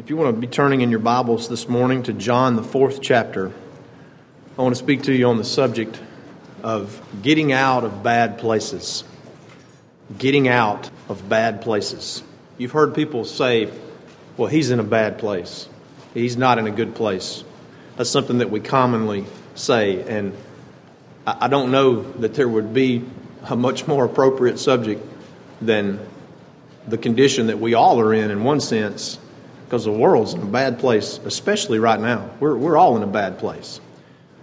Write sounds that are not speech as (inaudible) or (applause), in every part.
If you want to be turning in your Bibles this morning to John, the fourth chapter, I want to speak to you on the subject of getting out of bad places. Getting out of bad places. You've heard people say, well, he's in a bad place. He's not in a good place. That's something that we commonly say, and I don't know that there would be a much more appropriate subject than the condition that we all are in, in one sense, because the world's in a bad place, especially right now. We're, we're all in a bad place.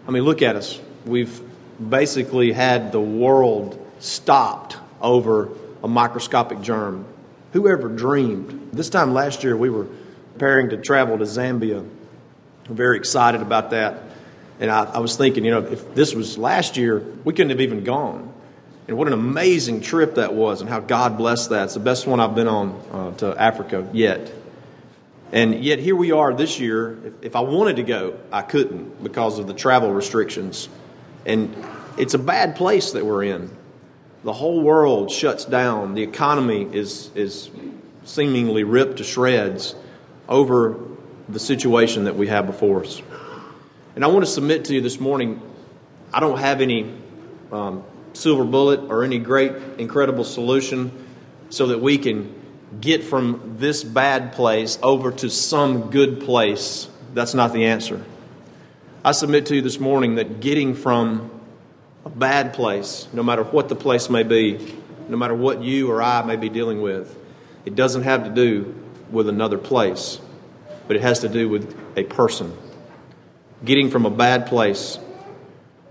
I mean, look at us. We've basically had the world stopped over a microscopic germ. Whoever dreamed? This time last year, we were preparing to travel to Zambia. I'm very excited about that. And I, I was thinking, you know, if this was last year, we couldn't have even gone. And what an amazing trip that was, and how God blessed that. It's the best one I've been on uh, to Africa yet. And yet, here we are this year. If, if I wanted to go, I couldn't because of the travel restrictions. And it's a bad place that we're in. The whole world shuts down. The economy is, is seemingly ripped to shreds over the situation that we have before us. And I want to submit to you this morning I don't have any um, silver bullet or any great, incredible solution so that we can get from this bad place over to some good place, that's not the answer. I submit to you this morning that getting from a bad place, no matter what the place may be, no matter what you or I may be dealing with, it doesn't have to do with another place, but it has to do with a person. Getting from a bad place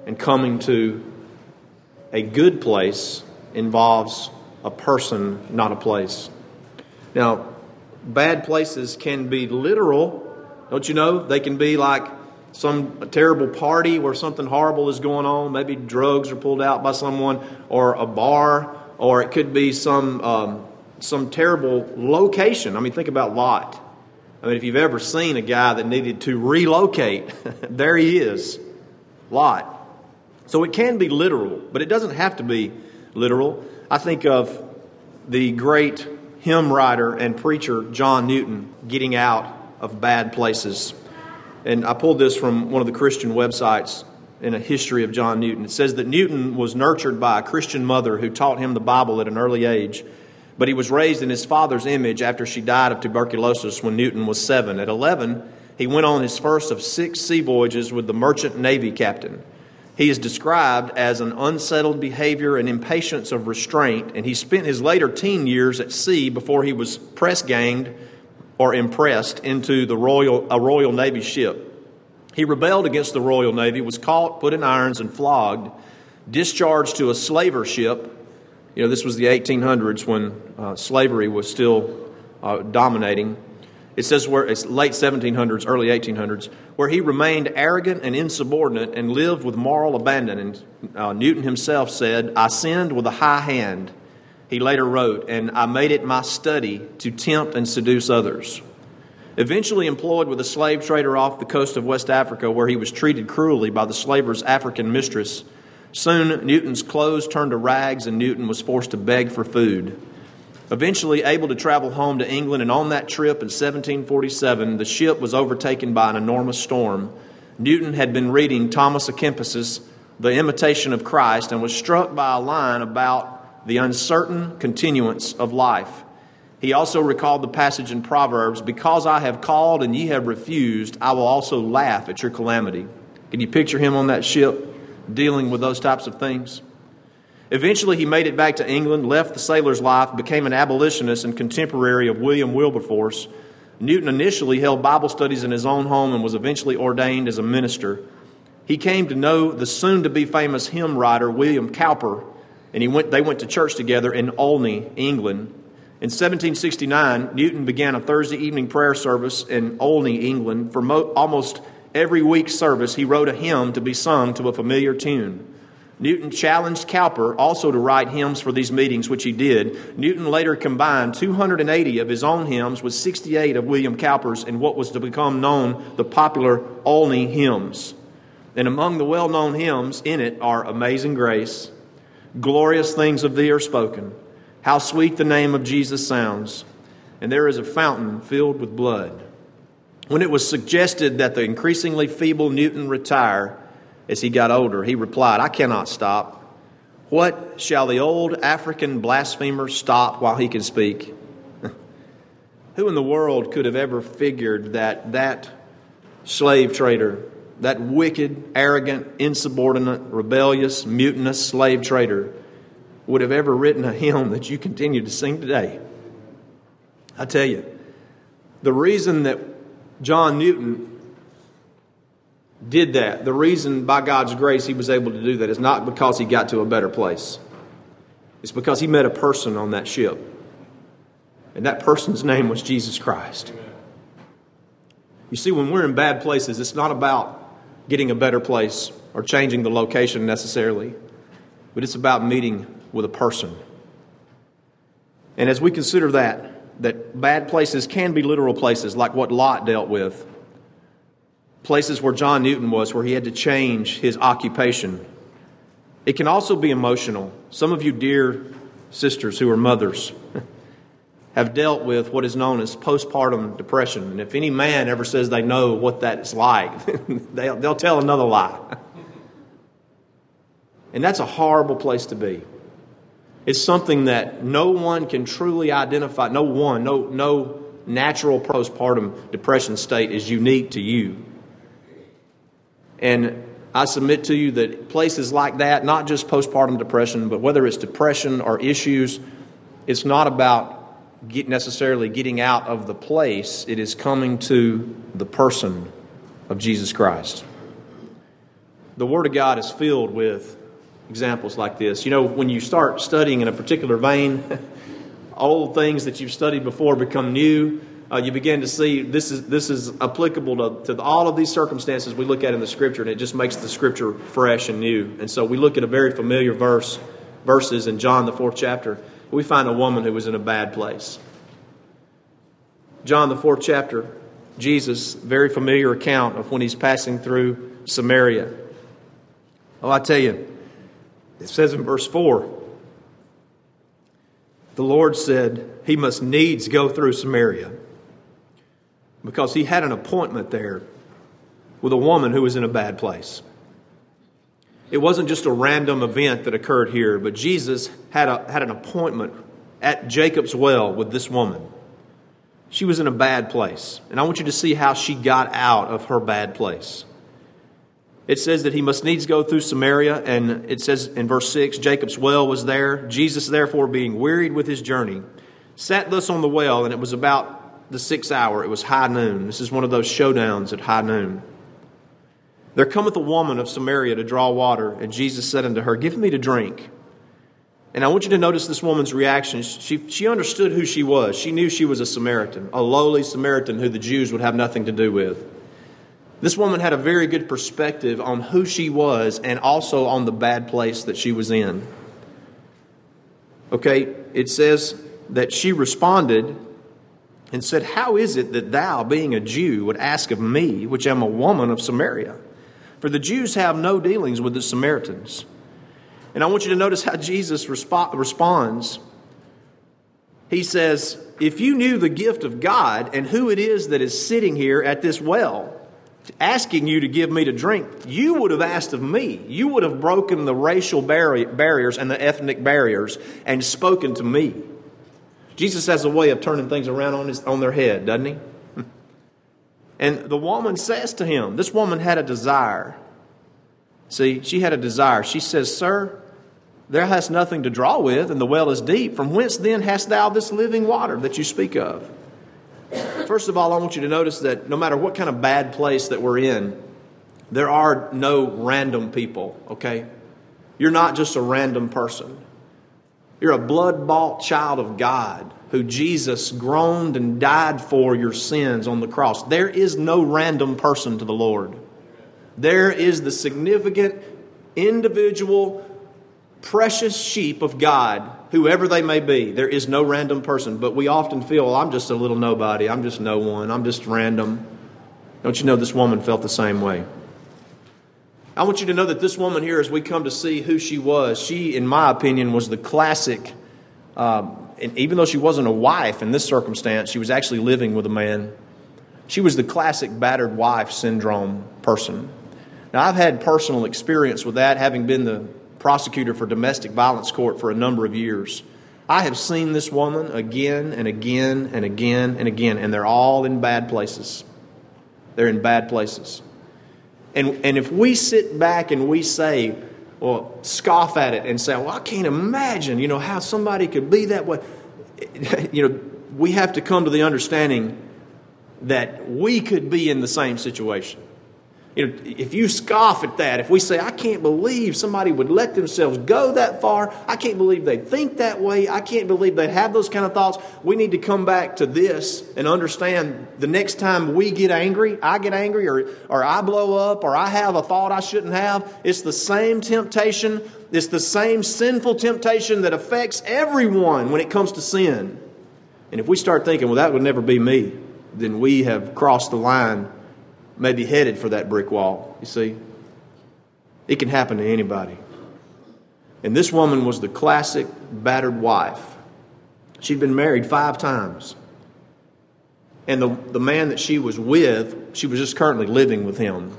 and coming to a good place involves a person, not a place. Now, bad places can be literal, don't you know? They can be like some terrible party where something horrible is going on. Maybe drugs are pulled out by someone, or a bar, or it could be some um, some terrible location. I mean, think about Lot. I mean, if you've ever seen a guy that needed to relocate, (laughs) there he is, Lot. So it can be literal, but it doesn't have to be literal. I think of the great hymn writer and preacher John Newton getting out of bad places. And I pulled this from one of the Christian websites in a history of John Newton. It says that Newton was nurtured by a Christian mother who taught him the Bible at an early age, but he was raised in his father's image after she died of tuberculosis when Newton was seven. At 11, he went on his first of six sea voyages with the merchant navy captain. He is described as an unsettled behavior and impatience of restraint, and he spent his later teen years at sea before he was press ganged or impressed into the Royal, a Royal Navy ship. He rebelled against the Royal Navy, was caught, put in irons, and flogged, discharged to a slaver ship. You know, this was the 1800s when uh, slavery was still uh, dominating. It says where it's late 1700s, early 1800s, where he remained arrogant and insubordinate and lived with moral abandon. And uh, Newton himself said, I sinned with a high hand. He later wrote, and I made it my study to tempt and seduce others. Eventually employed with a slave trader off the coast of West Africa, where he was treated cruelly by the slaver's African mistress, soon Newton's clothes turned to rags and Newton was forced to beg for food. Eventually able to travel home to England, and on that trip in 1747, the ship was overtaken by an enormous storm. Newton had been reading Thomas à Kempis's The Imitation of Christ and was struck by a line about the uncertain continuance of life. He also recalled the passage in Proverbs Because I have called and ye have refused, I will also laugh at your calamity. Can you picture him on that ship dealing with those types of things? Eventually, he made it back to England, left the sailor's life, became an abolitionist and contemporary of William Wilberforce. Newton initially held Bible studies in his own home and was eventually ordained as a minister. He came to know the soon to be famous hymn writer William Cowper, and he went, they went to church together in Olney, England. In 1769, Newton began a Thursday evening prayer service in Olney, England. For mo- almost every week's service, he wrote a hymn to be sung to a familiar tune. Newton challenged Cowper also to write hymns for these meetings, which he did. Newton later combined 280 of his own hymns with 68 of William Cowper's in what was to become known the popular Olney hymns. And among the well known hymns in it are Amazing Grace, Glorious Things of Thee Are Spoken, How Sweet the Name of Jesus Sounds, and There is a Fountain Filled with Blood. When it was suggested that the increasingly feeble Newton retire as he got older, he replied, I cannot stop. What shall the old African blasphemer stop while he can speak? (laughs) Who in the world could have ever figured that that slave trader, that wicked, arrogant, insubordinate, rebellious, mutinous slave trader, would have ever written a hymn that you continue to sing today? I tell you, the reason that John Newton did that, the reason by God's grace he was able to do that is not because he got to a better place. It's because he met a person on that ship. And that person's name was Jesus Christ. You see, when we're in bad places, it's not about getting a better place or changing the location necessarily, but it's about meeting with a person. And as we consider that, that bad places can be literal places, like what Lot dealt with. Places where John Newton was, where he had to change his occupation. It can also be emotional. Some of you, dear sisters who are mothers, (laughs) have dealt with what is known as postpartum depression. And if any man ever says they know what that's like, (laughs) they'll, they'll tell another lie. (laughs) And that's a horrible place to be. It's something that no one can truly identify. No one, no, no natural postpartum depression state is unique to you. And I submit to you that places like that, not just postpartum depression, but whether it's depression or issues, it's not about get necessarily getting out of the place, it is coming to the person of Jesus Christ. The Word of God is filled with examples like this. You know, when you start studying in a particular vein, (laughs) old things that you've studied before become new. Uh, you begin to see this is this is applicable to, to all of these circumstances we look at in the scripture, and it just makes the scripture fresh and new. And so we look at a very familiar verse, verses in John the fourth chapter. We find a woman who was in a bad place. John the fourth chapter, Jesus, very familiar account of when he's passing through Samaria. Oh, I tell you, it says in verse 4 the Lord said he must needs go through Samaria because he had an appointment there with a woman who was in a bad place. It wasn't just a random event that occurred here, but Jesus had, a, had an appointment at Jacob's well with this woman. She was in a bad place, and I want you to see how she got out of her bad place it says that he must needs go through Samaria, and it says in verse 6 Jacob's well was there. Jesus, therefore, being wearied with his journey, sat thus on the well, and it was about the sixth hour. It was high noon. This is one of those showdowns at high noon. There cometh a woman of Samaria to draw water, and Jesus said unto her, Give me to drink. And I want you to notice this woman's reaction. She, she understood who she was. She knew she was a Samaritan, a lowly Samaritan who the Jews would have nothing to do with. This woman had a very good perspective on who she was and also on the bad place that she was in. Okay, it says that she responded and said, How is it that thou, being a Jew, would ask of me, which am a woman of Samaria? For the Jews have no dealings with the Samaritans. And I want you to notice how Jesus resp- responds. He says, If you knew the gift of God and who it is that is sitting here at this well, asking you to give me to drink, you would have asked of me. You would have broken the racial barriers and the ethnic barriers and spoken to me. Jesus has a way of turning things around on, his, on their head, doesn't he? (laughs) And the woman says to him, This woman had a desire. See, she had a desire. She says, Sir, there hast nothing to draw with, and the well is deep. From whence then hast thou this living water that you speak of? (clears throat) First of all, I want you to notice that no matter what kind of bad place that we're in, there are no random people, okay? You're not just a random person. You're a blood bought child of God who Jesus groaned and died for your sins on the cross. There is no random person to the Lord. There is the significant, individual, precious sheep of God whoever they may be. There is no random person, but we often feel, well, I'm just a little nobody. I'm just no one. I'm just random. Don't you know this woman felt the same way? I want you to know that this woman here, as we come to see who she was, she, in my opinion, was the classic. Um, and even though she wasn't a wife in this circumstance, she was actually living with a man. She was the classic battered wife syndrome person. Now, I've had personal experience with that, having been the prosecutor for domestic violence court for a number of years. I have seen this woman again and again and again and again, and they're all in bad places. They're in bad places. And, and if we sit back and we say, or scoff at it and say, well, I can't imagine, you know, how somebody could be that way. (laughs) You know, we have to come to the understanding that we could be in the same situation. You know, if you scoff at that, if we say, I can't believe somebody would let themselves go that far, I can't believe they think that way, I can't believe they have those kind of thoughts, we need to come back to this and understand the next time we get angry, I get angry, or, or I blow up, or I have a thought I shouldn't have, it's the same temptation, it's the same sinful temptation that affects everyone when it comes to sin. And if we start thinking, well, that would never be me, then we have crossed the line may be headed for that brick wall. You see? It can happen to anybody. And this woman was the classic battered wife. She'd been married five times. And the, the man that she was with, she was just currently living with him.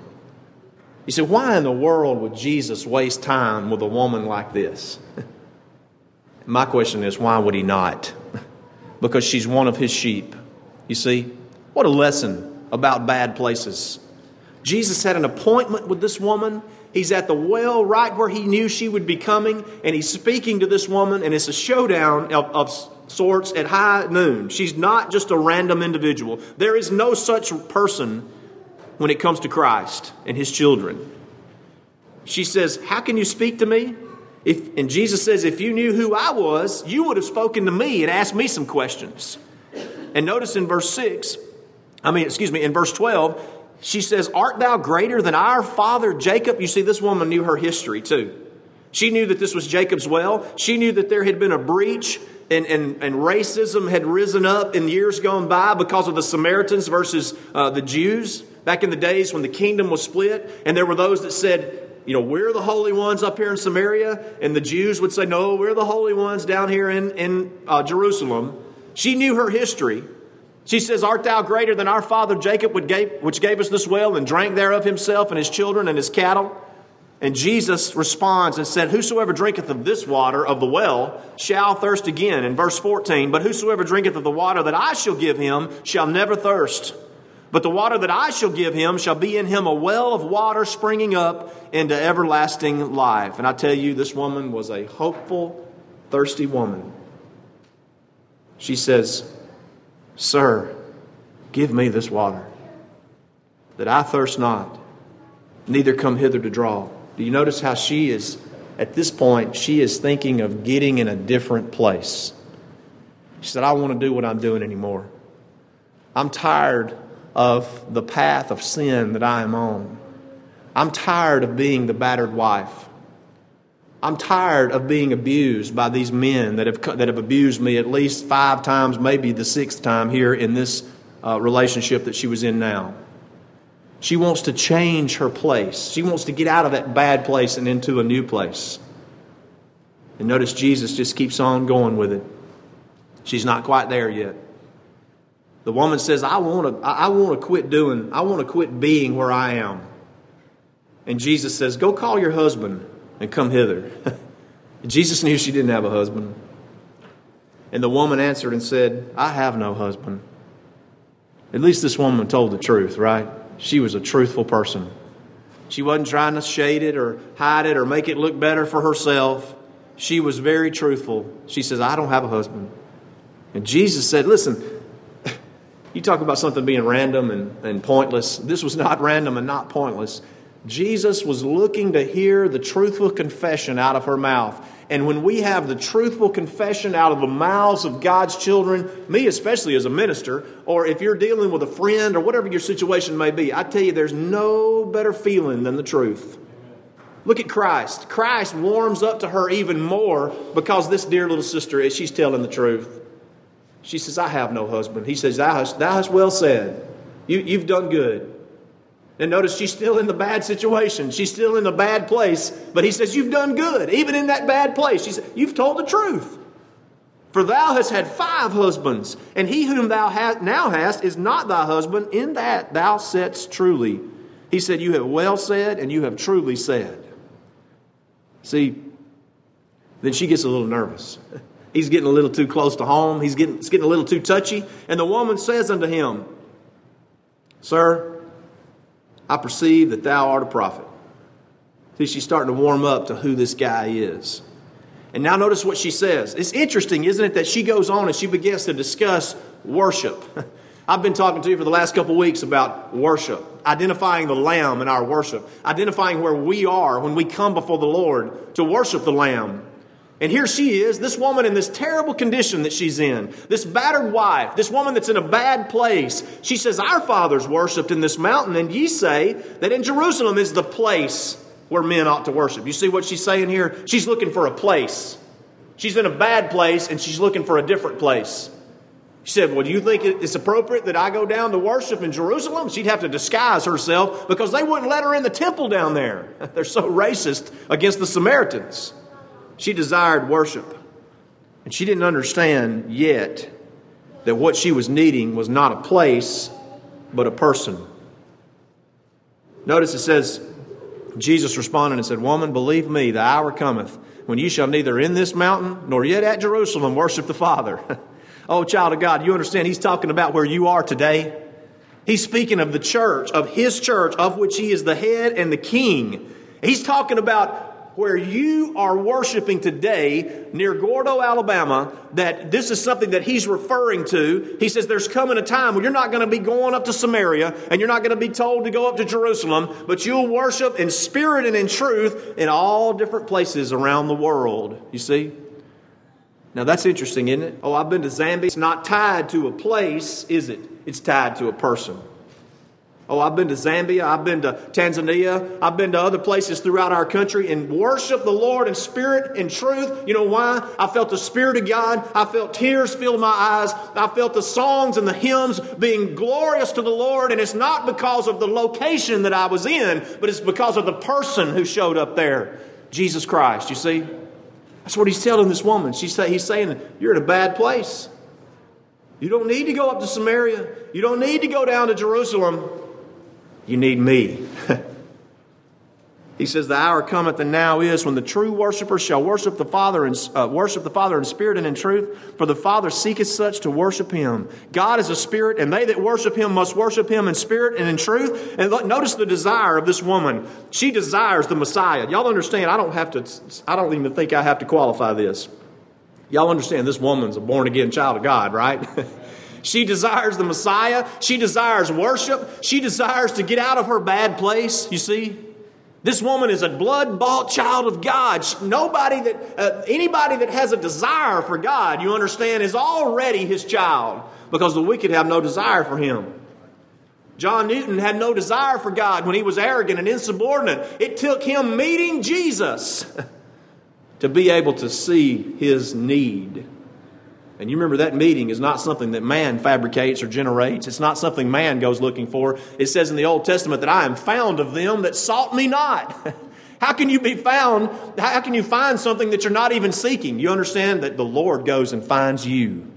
You said, why in the world would Jesus waste time with a woman like this? (laughs) My question is, why would he not? (laughs) because she's one of his sheep. You see? What a lesson about bad places. Jesus had an appointment with this woman. He's at the well right where he knew she would be coming, and he's speaking to this woman, and it's a showdown of, of sorts at high noon. She's not just a random individual. There is no such person when it comes to Christ and his children. She says, How can you speak to me? If, and Jesus says, If you knew who I was, you would have spoken to me and asked me some questions. And notice in verse 6, I mean, excuse me, in verse 12, she says, Art thou greater than our father Jacob? You see, this woman knew her history too. She knew that this was Jacob's well. She knew that there had been a breach and, and, and racism had risen up in years gone by because of the Samaritans versus uh, the Jews back in the days when the kingdom was split. And there were those that said, you know, we're the holy ones up here in Samaria. And the Jews would say, no, we're the holy ones down here in, in uh, Jerusalem. She knew her history. She says, Art thou greater than our father Jacob, which gave us this well and drank thereof himself and his children and his cattle? And Jesus responds and said, Whosoever drinketh of this water of the well shall thirst again. In verse 14, But whosoever drinketh of the water that I shall give him shall never thirst. But the water that I shall give him shall be in him a well of water springing up into everlasting life. And I tell you, this woman was a hopeful, thirsty woman. She says, Sir, give me this water, that I thirst not, neither come hither to draw. Do you notice how she is, at this point, she is thinking of getting in a different place? She said, I want to do what I'm doing anymore. I'm tired of the path of sin that I am on. I'm tired of being the battered wife. I'm tired of being abused by these men that have, that have abused me at least five times, maybe the sixth time here in this uh, relationship that she was in now. She wants to change her place. She wants to get out of that bad place and into a new place. And notice Jesus just keeps on going with it. She's not quite there yet. The woman says, I want to, I want to quit doing, I want to quit being where I am. And Jesus says, Go call your husband and come hither. (laughs) Jesus knew she didn't have a husband. And the woman answered and said, I have no husband. At least this woman told the truth, right? She was a truthful person. She wasn't trying to shade it or hide it or make it look better for herself. She was very truthful. She says, I don't have a husband. And Jesus said, Listen, (laughs) you talk about something being random and, and pointless. This was not random and not pointless. Jesus was looking to hear the truthful confession out of her mouth. And when we have the truthful confession out of the mouths of God's children, me especially as a minister, or if you're dealing with a friend or whatever your situation may be, I tell you, there's no better feeling than the truth. Look at Christ. Christ warms up to her even more because this dear little sister is she's telling the truth. She says, I have no husband. He says, Thou hast, thou hast well said. You, you've done good. And notice she's still in the bad situation. She's still in the bad place. But he says, You've done good, even in that bad place. She said, You've told the truth. For thou hast had five husbands, and he whom thou hast, now hast is not thy husband, in that thou saidst truly. He said, You have well said, and you have truly said. See, then she gets a little nervous. (laughs) He's getting a little too close to home. He's getting, it's getting a little too touchy. And the woman says unto him, Sir, I perceive that thou art a prophet. See, she's starting to warm up to who this guy is. And now notice what she says. It's interesting, isn't it, that she goes on and she begins to discuss worship. (laughs) I've been talking to you for the last couple weeks about worship, identifying the Lamb in our worship, identifying where we are when we come before the Lord to worship the Lamb. And here she is, this woman in this terrible condition that she's in, this battered wife, this woman that's in a bad place. She says, Our fathers worshiped in this mountain, and ye say that in Jerusalem is the place where men ought to worship. You see what she's saying here? She's looking for a place. She's in a bad place, and she's looking for a different place. She said, Well, do you think it's appropriate that I go down to worship in Jerusalem? She'd have to disguise herself because they wouldn't let her in the temple down there. (laughs) They're so racist against the Samaritans. She desired worship. And she didn't understand yet that what she was needing was not a place, but a person. Notice it says, Jesus responded and said, Woman, believe me, the hour cometh when you shall neither in this mountain nor yet at Jerusalem worship the Father. (laughs) oh, child of God, you understand he's talking about where you are today? He's speaking of the church, of his church, of which he is the head and the king. He's talking about where you are worshiping today near Gordo, Alabama, that this is something that he's referring to. He says there's coming a time when you're not going to be going up to Samaria and you're not going to be told to go up to Jerusalem, but you'll worship in spirit and in truth in all different places around the world. You see? Now that's interesting, isn't it? Oh, I've been to Zambia. It's not tied to a place, is it? It's tied to a person. Oh, I've been to Zambia, I've been to Tanzania, I've been to other places throughout our country and worship the Lord in spirit and truth. You know why? I felt the Spirit of God. I felt tears fill my eyes. I felt the songs and the hymns being glorious to the Lord. And it's not because of the location that I was in, but it's because of the person who showed up there Jesus Christ. You see? That's what he's telling this woman. She's say, he's saying, You're in a bad place. You don't need to go up to Samaria. You don't need to go down to Jerusalem. You need me. (laughs) he says, "The hour cometh, and now is, when the true worshippers shall worship the Father and uh, worship the Father in spirit and in truth. For the Father seeketh such to worship Him. God is a spirit, and they that worship Him must worship Him in spirit and in truth." And notice the desire of this woman. She desires the Messiah. Y'all understand? I don't have to. I don't even think I have to qualify this. Y'all understand? This woman's a born again child of God, right? (laughs) She desires the Messiah. She desires worship. She desires to get out of her bad place, you see. This woman is a blood bought child of God. Nobody that, uh, anybody that has a desire for God, you understand, is already his child because the wicked have no desire for him. John Newton had no desire for God when he was arrogant and insubordinate. It took him meeting Jesus (laughs) to be able to see his need and you remember that meeting is not something that man fabricates or generates. It's not something man goes looking for. It says in the Old Testament that I am found of them that sought me not. (laughs) How can you be found? How can you find something that you're not even seeking? You understand that the Lord goes and finds you.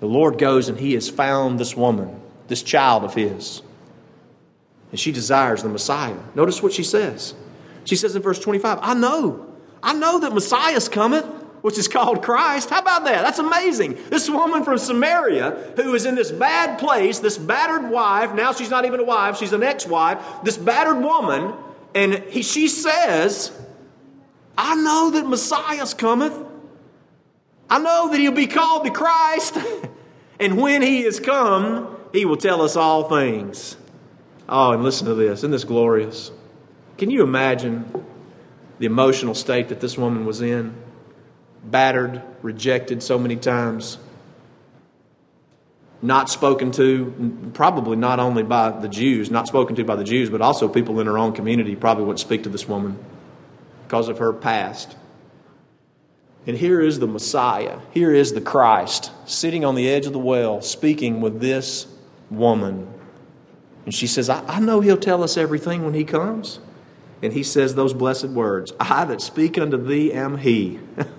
The Lord goes and He has found this woman, this child of His. And she desires the Messiah. Notice what she says. She says in verse 25, I know. I know that Messiah's cometh which is called Christ. How about that? That's amazing. This woman from Samaria who is in this bad place, this battered wife, now she's not even a wife, she's an ex wife, this battered woman, and he, she says, I know that Messiah's cometh. I know that he'll be called the Christ. (laughs) and when he is come, he will tell us all things. Oh, and listen to this. Isn't this glorious? Can you imagine the emotional state that this woman was in? Battered, rejected so many times, not spoken to, probably not only by the Jews, not spoken to by the Jews, but also people in her own community probably wouldn't speak to this woman because of her past. And here is the Messiah, here is the Christ, sitting on the edge of the well, speaking with this woman. And she says, I, I know he'll tell us everything when he comes. And he says those blessed words I that speak unto thee am he. (laughs)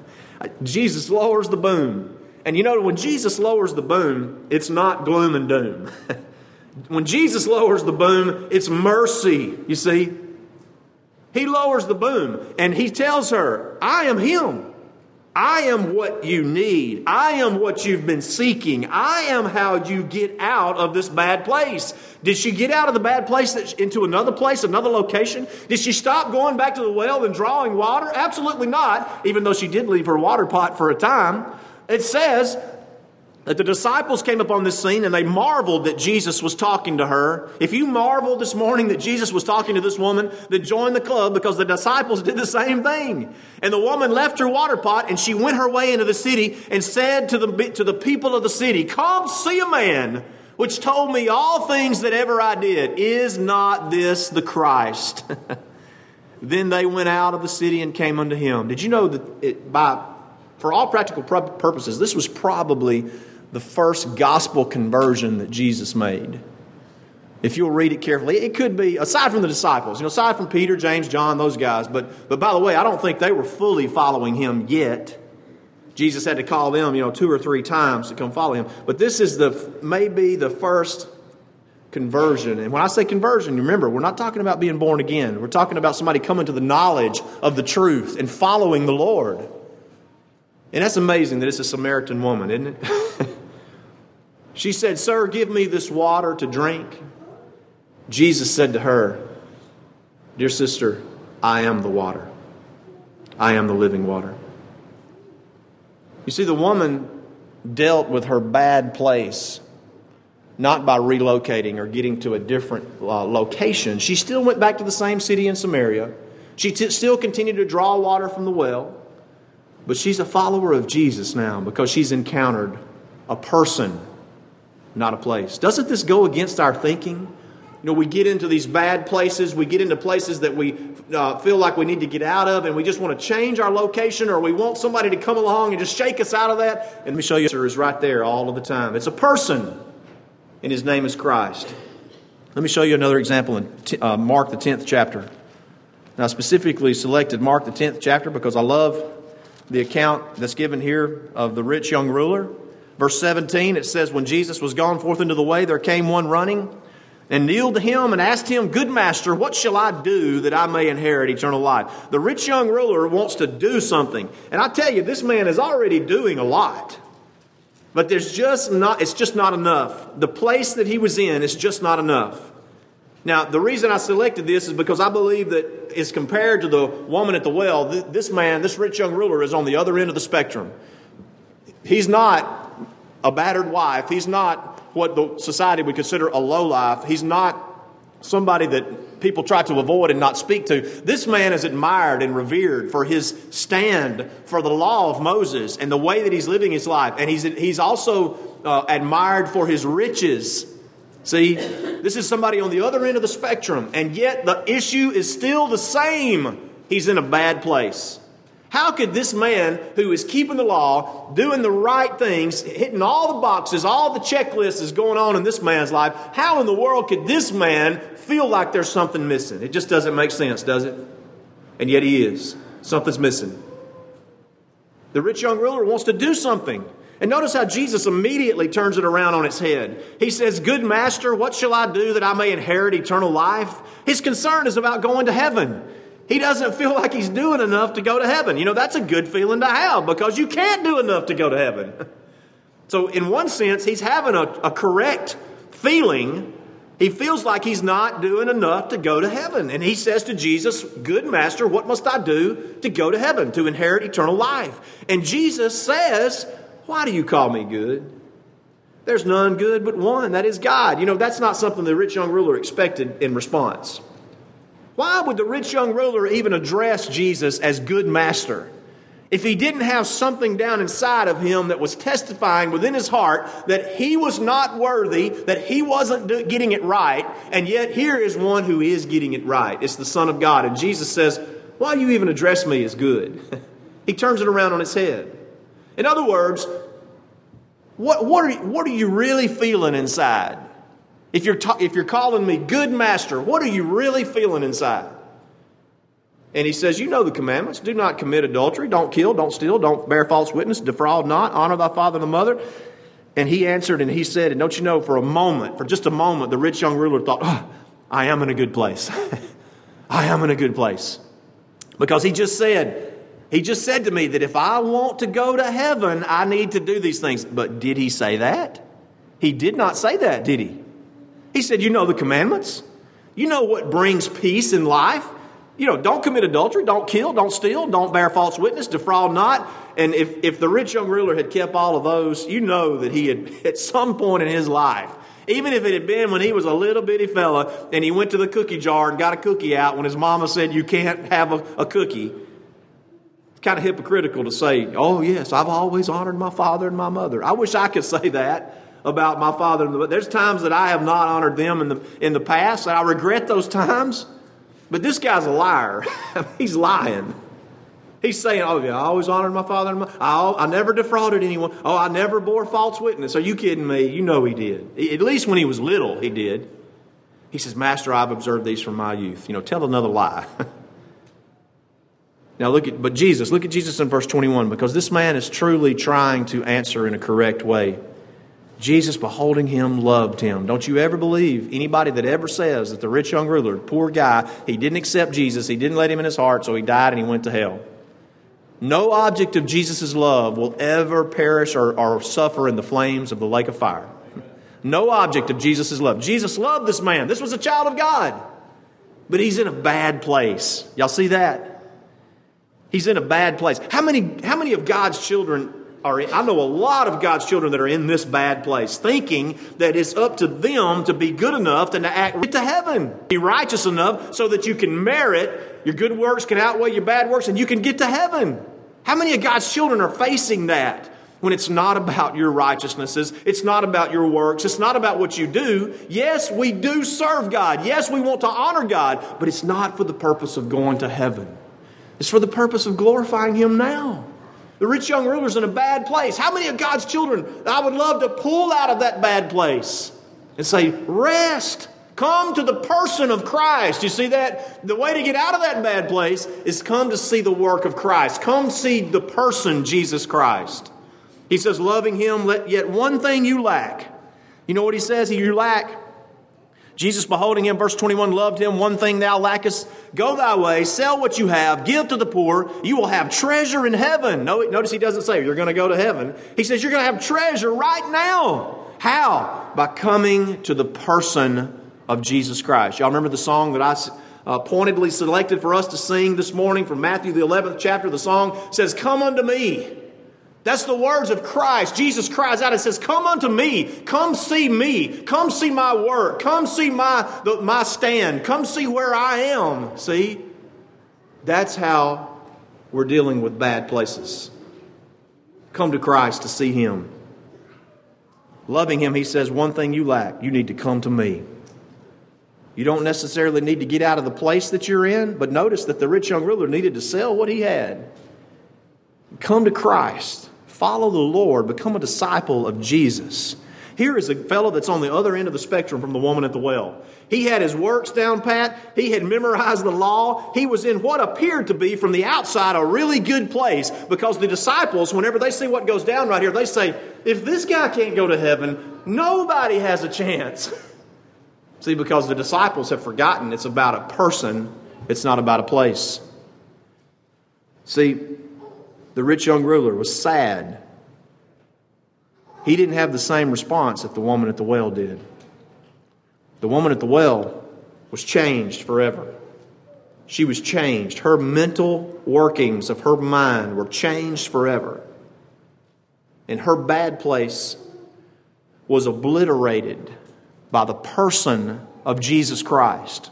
Jesus lowers the boom. And you know, when Jesus lowers the boom, it's not gloom and doom. (laughs) when Jesus lowers the boom, it's mercy, you see. He lowers the boom and he tells her, I am him. I am what you need. I am what you've been seeking. I am how you get out of this bad place. Did she get out of the bad place into another place, another location? Did she stop going back to the well and drawing water? Absolutely not, even though she did leave her water pot for a time. It says that the disciples came upon this scene and they marveled that Jesus was talking to her. If you marveled this morning that Jesus was talking to this woman, then join the club because the disciples (laughs) did the same thing. And the woman left her water pot and she went her way into the city and said to the, to the people of the city, Come see a man which told me all things that ever I did. Is not this the Christ? (laughs) then they went out of the city and came unto him. Did you know that it, by, for all practical purposes, this was probably the first gospel conversion that Jesus made. If you'll read it carefully, it could be, aside from the disciples, you know, aside from Peter, James, John, those guys, but, but by the way, I don't think they were fully following him yet. Jesus had to call them, you know, two or three times to come follow him. But this is the, maybe the first conversion. And when I say conversion, remember, we're not talking about being born again. We're talking about somebody coming to the knowledge of the truth and following the Lord. And that's amazing that it's a Samaritan woman, isn't it? (laughs) She said, Sir, give me this water to drink. Jesus said to her, Dear sister, I am the water. I am the living water. You see, the woman dealt with her bad place not by relocating or getting to a different uh, location. She still went back to the same city in Samaria. She t- still continued to draw water from the well. But she's a follower of Jesus now because she's encountered a person not a place. Doesn't this go against our thinking? You know, we get into these bad places, we get into places that we uh, feel like we need to get out of, and we just want to change our location, or we want somebody to come along and just shake us out of that. And let me show you, is right there all of the time. It's a person, and his name is Christ. Let me show you another example in uh, Mark, the 10th chapter. Now, specifically selected Mark, the 10th chapter, because I love the account that's given here of the rich young ruler. Verse 17, it says, When Jesus was gone forth into the way, there came one running and kneeled to him and asked him, Good master, what shall I do that I may inherit eternal life? The rich young ruler wants to do something. And I tell you, this man is already doing a lot. But there's just not, it's just not enough. The place that he was in is just not enough. Now, the reason I selected this is because I believe that, as compared to the woman at the well, this man, this rich young ruler, is on the other end of the spectrum. He's not a battered wife. He's not what the society would consider a low life. He's not somebody that people try to avoid and not speak to. This man is admired and revered for his stand for the law of Moses and the way that he's living his life. And he's, he's also uh, admired for his riches. See, this is somebody on the other end of the spectrum, and yet the issue is still the same. He's in a bad place. How could this man who is keeping the law, doing the right things, hitting all the boxes, all the checklists is going on in this man's life, how in the world could this man feel like there's something missing? It just doesn't make sense, does it? And yet he is. Something's missing. The rich young ruler wants to do something. And notice how Jesus immediately turns it around on its head. He says, Good master, what shall I do that I may inherit eternal life? His concern is about going to heaven. He doesn't feel like he's doing enough to go to heaven. You know, that's a good feeling to have because you can't do enough to go to heaven. (laughs) So, in one sense, he's having a, a correct feeling. He feels like he's not doing enough to go to heaven. And he says to Jesus, Good master, what must I do to go to heaven, to inherit eternal life? And Jesus says, Why do you call me good? There's none good but one, that is God. You know, that's not something the rich young ruler expected in response. Why would the rich young ruler even address Jesus as good master? If he didn't have something down inside of him that was testifying within his heart that he was not worthy, that he wasn't getting it right, and yet here is one who is getting it right. It's the Son of God. And Jesus says, Why do you even address me as good? (laughs) he turns it around on its head. In other words, what, what, are, what are you really feeling inside? If you're, ta- if you're calling me good master, what are you really feeling inside? And he says, You know the commandments do not commit adultery, don't kill, don't steal, don't bear false witness, defraud not, honor thy father and the mother. And he answered and he said, And don't you know, for a moment, for just a moment, the rich young ruler thought, oh, I am in a good place. (laughs) I am in a good place. Because he just said, he just said to me that if I want to go to heaven, I need to do these things. But did he say that? He did not say that, did he? He said, You know the commandments. You know what brings peace in life. You know, don't commit adultery, don't kill, don't steal, don't bear false witness, defraud not. And if, if the rich young ruler had kept all of those, you know that he had, (laughs) at some point in his life, even if it had been when he was a little bitty fella and he went to the cookie jar and got a cookie out when his mama said you can't have a, a cookie, it's kind of hypocritical to say, oh, yes, I've always honored my father and my mother. I wish I could say that about my father and mother. There's times that I have not honored them in the, in the past, and I regret those times. But this guy's a liar. (laughs) He's lying. He's saying, "Oh yeah, I always honored my father and my. I, I never defrauded anyone. Oh, I never bore false witness. Are you kidding me? You know he did. At least when he was little, he did." He says, "Master, I've observed these from my youth. You know, tell another lie." (laughs) now look at, but Jesus, look at Jesus in verse twenty-one, because this man is truly trying to answer in a correct way. Jesus, beholding him, loved him. Don't you ever believe anybody that ever says that the rich young ruler, poor guy, he didn't accept Jesus, he didn't let him in his heart, so he died and he went to hell. No object of Jesus' love will ever perish or, or suffer in the flames of the lake of fire. No object of Jesus' love. Jesus loved this man. This was a child of God. But he's in a bad place. Y'all see that? He's in a bad place. How many, how many of God's children are in, I know a lot of God's children that are in this bad place, thinking that it's up to them to be good enough and to act to heaven. Be righteous enough so that you can merit, your good works can outweigh your bad works, and you can get to heaven. How many of God's children are facing that? When it's not about your righteousnesses, it's not about your works, it's not about what you do. Yes, we do serve God. Yes, we want to honor God, but it's not for the purpose of going to heaven. It's for the purpose of glorifying Him now. The rich young ruler's in a bad place. How many of God's children I would love to pull out of that bad place and say, Rest. Come to the person of Christ. You see that? The way to get out of that bad place is come to see the work of Christ. Come see the person, Jesus Christ. He says, Loving him, let yet one thing you lack. You know what he says? You lack Jesus, beholding him, verse 21, loved him. One thing thou lackest, go thy way, sell what you have, give to the poor. You will have treasure in heaven. Notice he doesn't say you're going to go to heaven. He says you're going to have treasure right now. How? By coming to the person of Jesus Christ. Y'all remember the song that I uh, pointedly selected for us to sing this morning from Matthew, the 11th chapter? The song says, Come unto me. That's the words of Christ. Jesus cries out and says, Come unto me. Come see me. Come see my work. Come see my, the, my stand. Come see where I am. See? That's how we're dealing with bad places. Come to Christ to see Him. Loving Him, He says, One thing you lack, you need to come to me. You don't necessarily need to get out of the place that you're in, but notice that the rich young ruler needed to sell what he had. Come to Christ. Follow the Lord, become a disciple of Jesus. Here is a fellow that's on the other end of the spectrum from the woman at the well. He had his works down pat. He had memorized the law. He was in what appeared to be, from the outside, a really good place because the disciples, whenever they see what goes down right here, they say, if this guy can't go to heaven, nobody has a chance. (laughs) see, because the disciples have forgotten it's about a person, it's not about a place. See, the rich young ruler was sad. He didn't have the same response that the woman at the well did. The woman at the well was changed forever. She was changed. Her mental workings of her mind were changed forever. And her bad place was obliterated by the person of Jesus Christ.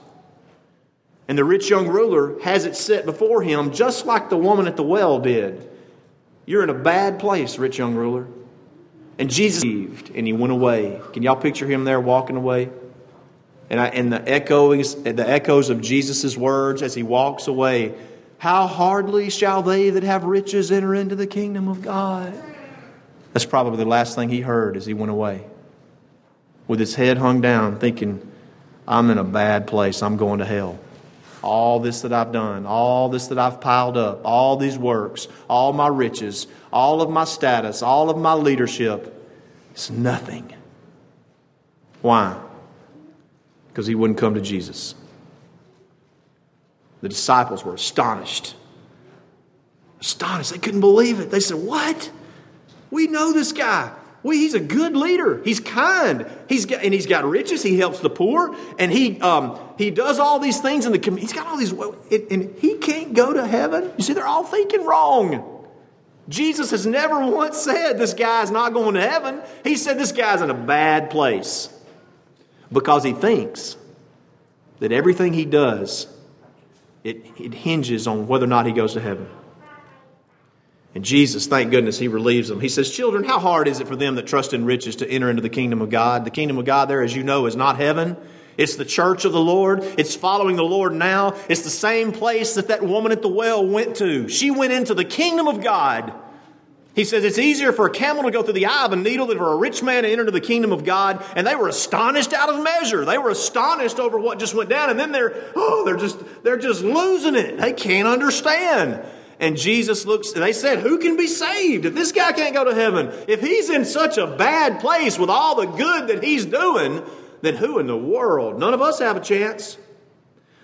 And the rich young ruler has it set before him just like the woman at the well did. You're in a bad place, rich young ruler. And Jesus believed, and he went away. Can y'all picture him there walking away? And, I, and the echoes, the echoes of Jesus' words as he walks away. How hardly shall they that have riches enter into the kingdom of God? That's probably the last thing he heard as he went away. With his head hung down, thinking, I'm in a bad place. I'm going to hell. All this that I've done, all this that I've piled up, all these works, all my riches, all of my status, all of my leadership, it's nothing. Why? Because he wouldn't come to Jesus. The disciples were astonished. Astonished. They couldn't believe it. They said, What? We know this guy. We, he's a good leader. He's kind. He's got, and he's got riches. He helps the poor, and he um, he does all these things in the community. He's got all these, and he can't go to heaven. You see, they're all thinking wrong. Jesus has never once said this guy's not going to heaven. He said this guy's in a bad place because he thinks that everything he does it, it hinges on whether or not he goes to heaven. And Jesus, thank goodness, he relieves them. He says, Children, how hard is it for them that trust in riches to enter into the kingdom of God? The kingdom of God, there, as you know, is not heaven. It's the church of the Lord. It's following the Lord now. It's the same place that that woman at the well went to. She went into the kingdom of God. He says it's easier for a camel to go through the eye of a needle than for a rich man to enter into the kingdom of God. And they were astonished out of measure. They were astonished over what just went down. And then they're, oh, they're just, they're just losing it. They can't understand. And Jesus looks, and they said, Who can be saved if this guy can't go to heaven? If he's in such a bad place with all the good that he's doing, then who in the world? None of us have a chance.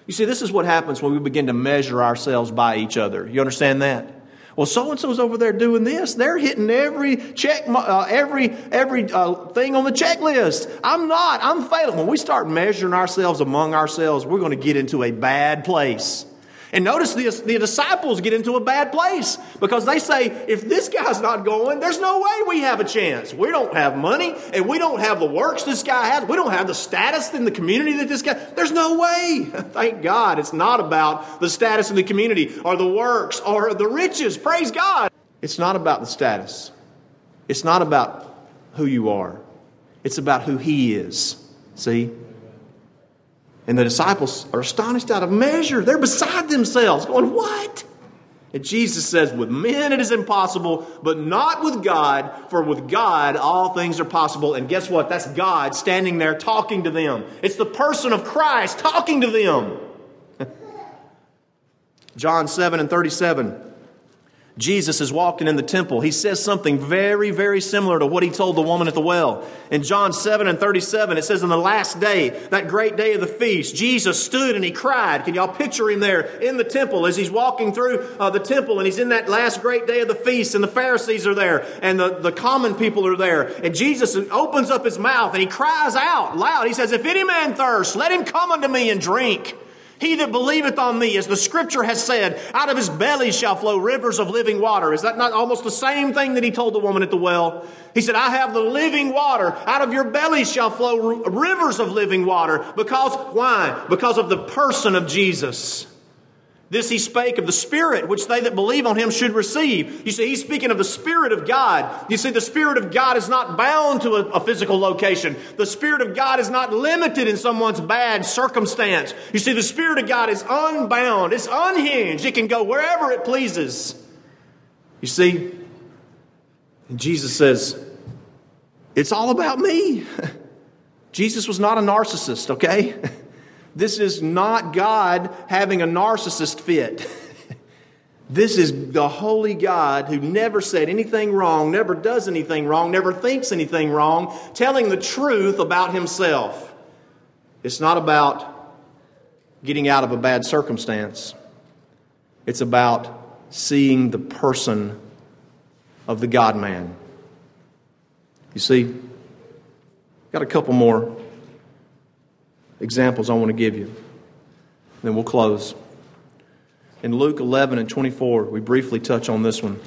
You see, this is what happens when we begin to measure ourselves by each other. You understand that? Well, so and so's over there doing this. They're hitting every check, uh, every every uh, thing on the checklist. I'm not. I'm failing. When we start measuring ourselves among ourselves, we're going to get into a bad place. And notice the, the disciples get into a bad place because they say, if this guy's not going, there's no way we have a chance. We don't have money and we don't have the works this guy has. We don't have the status in the community that this guy, there's no way. (laughs) Thank God it's not about the status in the community or the works or the riches. Praise God. It's not about the status. It's not about who you are. It's about who he is. See? And the disciples are astonished out of measure. They're beside themselves, going, What? And Jesus says, With men it is impossible, but not with God, for with God all things are possible. And guess what? That's God standing there talking to them. It's the person of Christ talking to them. (laughs) John 7 and 37. Jesus is walking in the temple. He says something very, very similar to what he told the woman at the well. In John 7 and 37, it says, In the last day, that great day of the feast, Jesus stood and he cried. Can y'all picture him there in the temple as he's walking through uh, the temple and he's in that last great day of the feast and the Pharisees are there and the, the common people are there. And Jesus opens up his mouth and he cries out loud. He says, If any man thirst, let him come unto me and drink. He that believeth on me, as the scripture has said, out of his belly shall flow rivers of living water. Is that not almost the same thing that he told the woman at the well? He said, I have the living water. Out of your belly shall flow rivers of living water. Because, why? Because of the person of Jesus. This he spake of the Spirit, which they that believe on him should receive. You see, he's speaking of the Spirit of God. You see, the Spirit of God is not bound to a, a, physical location. The Spirit of God is not limited in someone's bad circumstance. You see, the Spirit of God is unbound, it's unhinged. It can go wherever it pleases. You see, and Jesus says, It's all about me. (laughs) Jesus was not a narcissist, okay? (laughs) This is not God having a narcissist fit. (laughs) this is the holy God who never said anything wrong, never does anything wrong, never thinks anything wrong, telling the truth about himself. It's not about getting out of a bad circumstance, it's about seeing the person of the God man. You see, got a couple more examples I want to give you. Then we'll close. In Luke 11 and 24, we briefly touch on this one.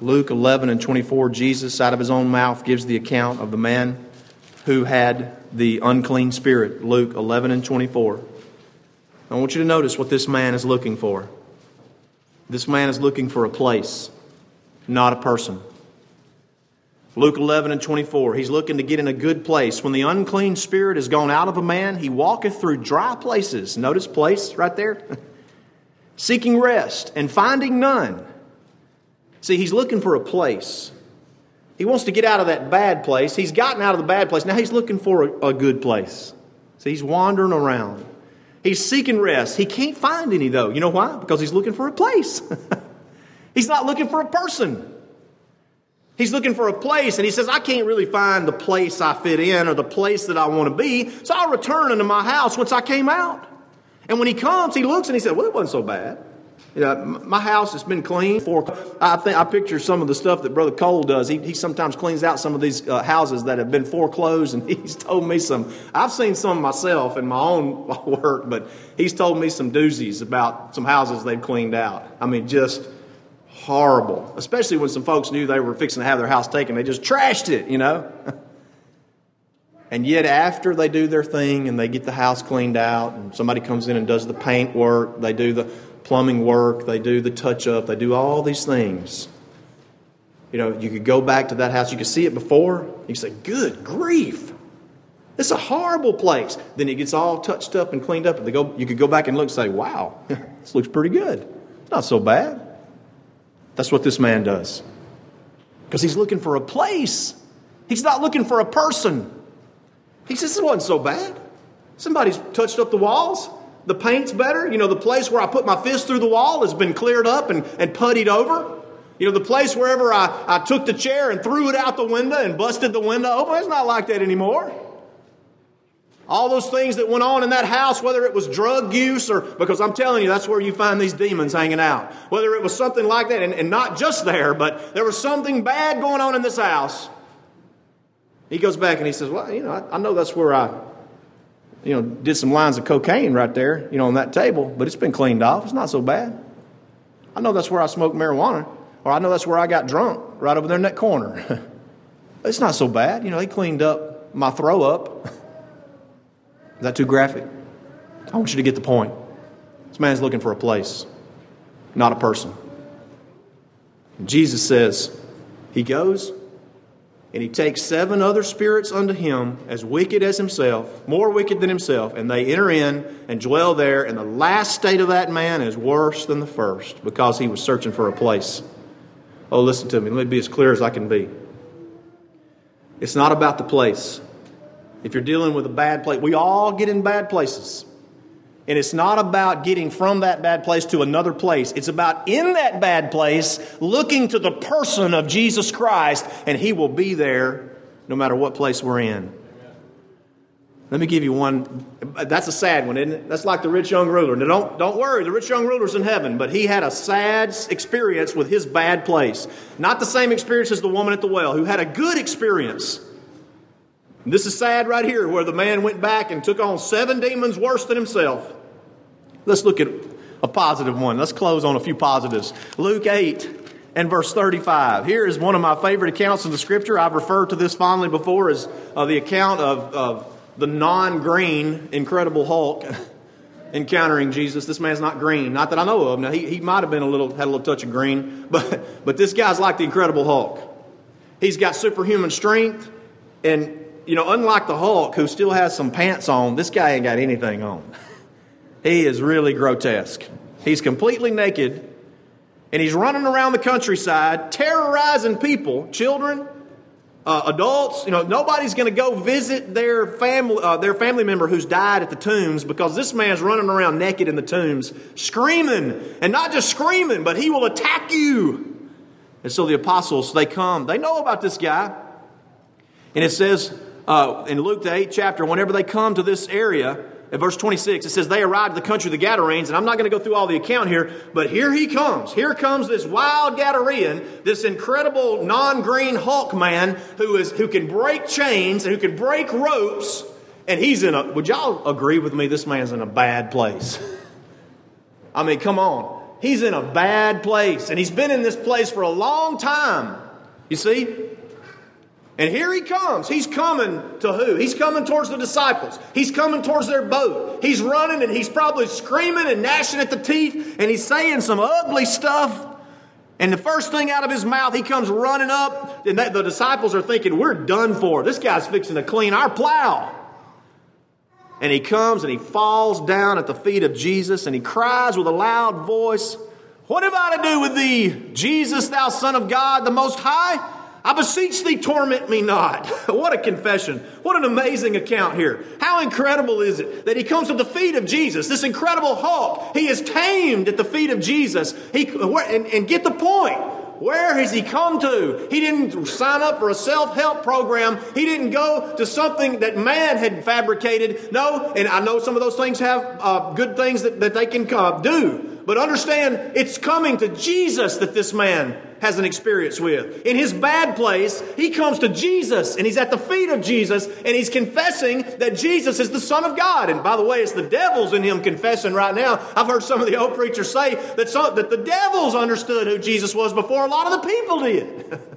Luke 11 and 24, Jesus, out of his own mouth, gives the account of the man who had the unclean spirit. Luke 11 and 24. I want you to notice what this man is looking for. This man is looking for a place, not a person. Luke 11 and 24, he's looking to get in a good place. When the unclean spirit has gone out of a man, he walketh through dry places. Notice place right there? (laughs) Seeking rest and finding none. See, he's looking for a place. He wants to get out of that bad place. He's gotten out of the bad place. Now he's looking for a, a good place. See, he's wandering around. He's seeking rest. He can't find any, though. You know why? Because he's looking for a place. (laughs) he's not looking for a person. He's looking for a place, and he says, I can't really find the place I fit in or the place that I want to be, so I'll return into my house once I came out. And when he comes, he looks and he said, Well, it wasn't so bad. You know, my house has been clean. For I think I picture some of the stuff that Brother Cole does. He, he sometimes cleans out some of these uh, houses that have been foreclosed, and (laughs) he's told me some. I've seen some myself in my own (laughs) work, but he's told me some doozies about some houses they've cleaned out. I mean, just horrible. Especially when some folks knew they were fixing to have their house taken, they just trashed it. You know. (laughs) And yet, after they do their thing and they get the house cleaned out, and somebody comes in and does the paint work, they do the plumbing work, they do the touch up, they do all these things. You know, you could go back to that house, you could see it before, you say, Good grief. It's a horrible place. Then it gets all touched up and cleaned up, and they go, you could go back and look and say, Wow, (laughs) this looks pretty good. It's not so bad. That's what this man does. Because he's looking for a place, he's not looking for a person. He says, This wasn't so bad. Somebody's touched up the walls. The paint's better. You know, the place where I put my fist through the wall has been cleared up and, and puttied over. You know, the place wherever I, I took the chair and threw it out the window and busted the window open, it's not like that anymore. All those things that went on in that house, whether it was drug use or, because I'm telling you, that's where you find these demons hanging out. Whether it was something like that, and, and not just there, but there was something bad going on in this house. He goes back and he says, Well, you know, I, I know that's where I, you know, did some lines of cocaine right there, you know, on that table, but it's been cleaned off. It's not so bad. I know that's where I smoked marijuana, or I know that's where I got drunk, right over there in that corner. (laughs) it's not so bad. You know, they cleaned up my throw up. (laughs) Is that too graphic? I want you to get the point. This man's looking for a place, not a person. And Jesus says, He goes and he takes seven other spirits unto him, as wicked as himself, more wicked than himself, and they enter in and dwell there. And the last state of that man is worse than the first because he was searching for a place. Oh, listen to me. Let me be as clear as I can be. It's not about the place. If you're dealing with a bad place, we all get in bad places. And it's not about getting from that bad place to another place. It's about in that bad place looking to the person of Jesus Christ, and He will be there no matter what place we're in. Let me give you one. That's a sad one, isn't it? That's like the rich young ruler. Now, don't, don't worry, the rich young ruler's in heaven, but he had a sad experience with his bad place. Not the same experience as the woman at the well, who had a good experience. This is sad right here, where the man went back and took on seven demons worse than himself. Let's look at a positive one. Let's close on a few positives. Luke 8 and verse 35. Here is one of my favorite accounts in the scripture. I've referred to this fondly before as uh, the account of, of the non green Incredible Hulk (laughs) encountering Jesus. This man's not green, not that I know of. Now, he, he might have been a little, had a little touch of green, (laughs) but, but this guy's like the Incredible Hulk. He's got superhuman strength, and you know, unlike the Hulk, who still has some pants on, this guy ain't got anything on. (laughs) he is really grotesque. He's completely naked, and he's running around the countryside, terrorizing people, children, uh, adults. You know, nobody's going to go visit their family, uh, their family member who's died at the tombs because this man's running around naked in the tombs, screaming, and not just screaming, but he will attack you. And so the apostles, they come. They know about this guy. And it says, uh, in Luke the 8th chapter, whenever they come to this area, at verse 26, it says, They arrived at the country of the Gadarenes, and I'm not going to go through all the account here, but here he comes. Here comes this wild Gadarean, this incredible non green Hulk man who, is, who can break chains and who can break ropes. And he's in a, would y'all agree with me? This man's in a bad place. (laughs) I mean, come on. He's in a bad place, and he's been in this place for a long time. You see? And here he comes. He's coming to who? He's coming towards the disciples. He's coming towards their boat. He's running and he's probably screaming and gnashing at the teeth and he's saying some ugly stuff. And the first thing out of his mouth, he comes running up. And the disciples are thinking, We're done for. This guy's fixing to clean our plow. And he comes and he falls down at the feet of Jesus and he cries with a loud voice, What have I to do with thee, Jesus, thou Son of God, the Most High? I beseech thee, torment me not. (laughs) what a confession. What an amazing account here. How incredible is it that he comes to the feet of Jesus, this incredible Hulk. He is tamed at the feet of Jesus. He, and, and get the point. Where has he come to? He didn't sign up for a self help program. He didn't go to something that man had fabricated. No, and I know some of those things have uh, good things that, that they can uh, do. But understand, it's coming to Jesus that this man has an experience with. In his bad place, he comes to Jesus and he's at the feet of Jesus and he's confessing that Jesus is the Son of God. And by the way, it's the devils in him confessing right now. I've heard some of the old preachers say that, that the devils understood who Jesus was before a lot of the people did. (laughs)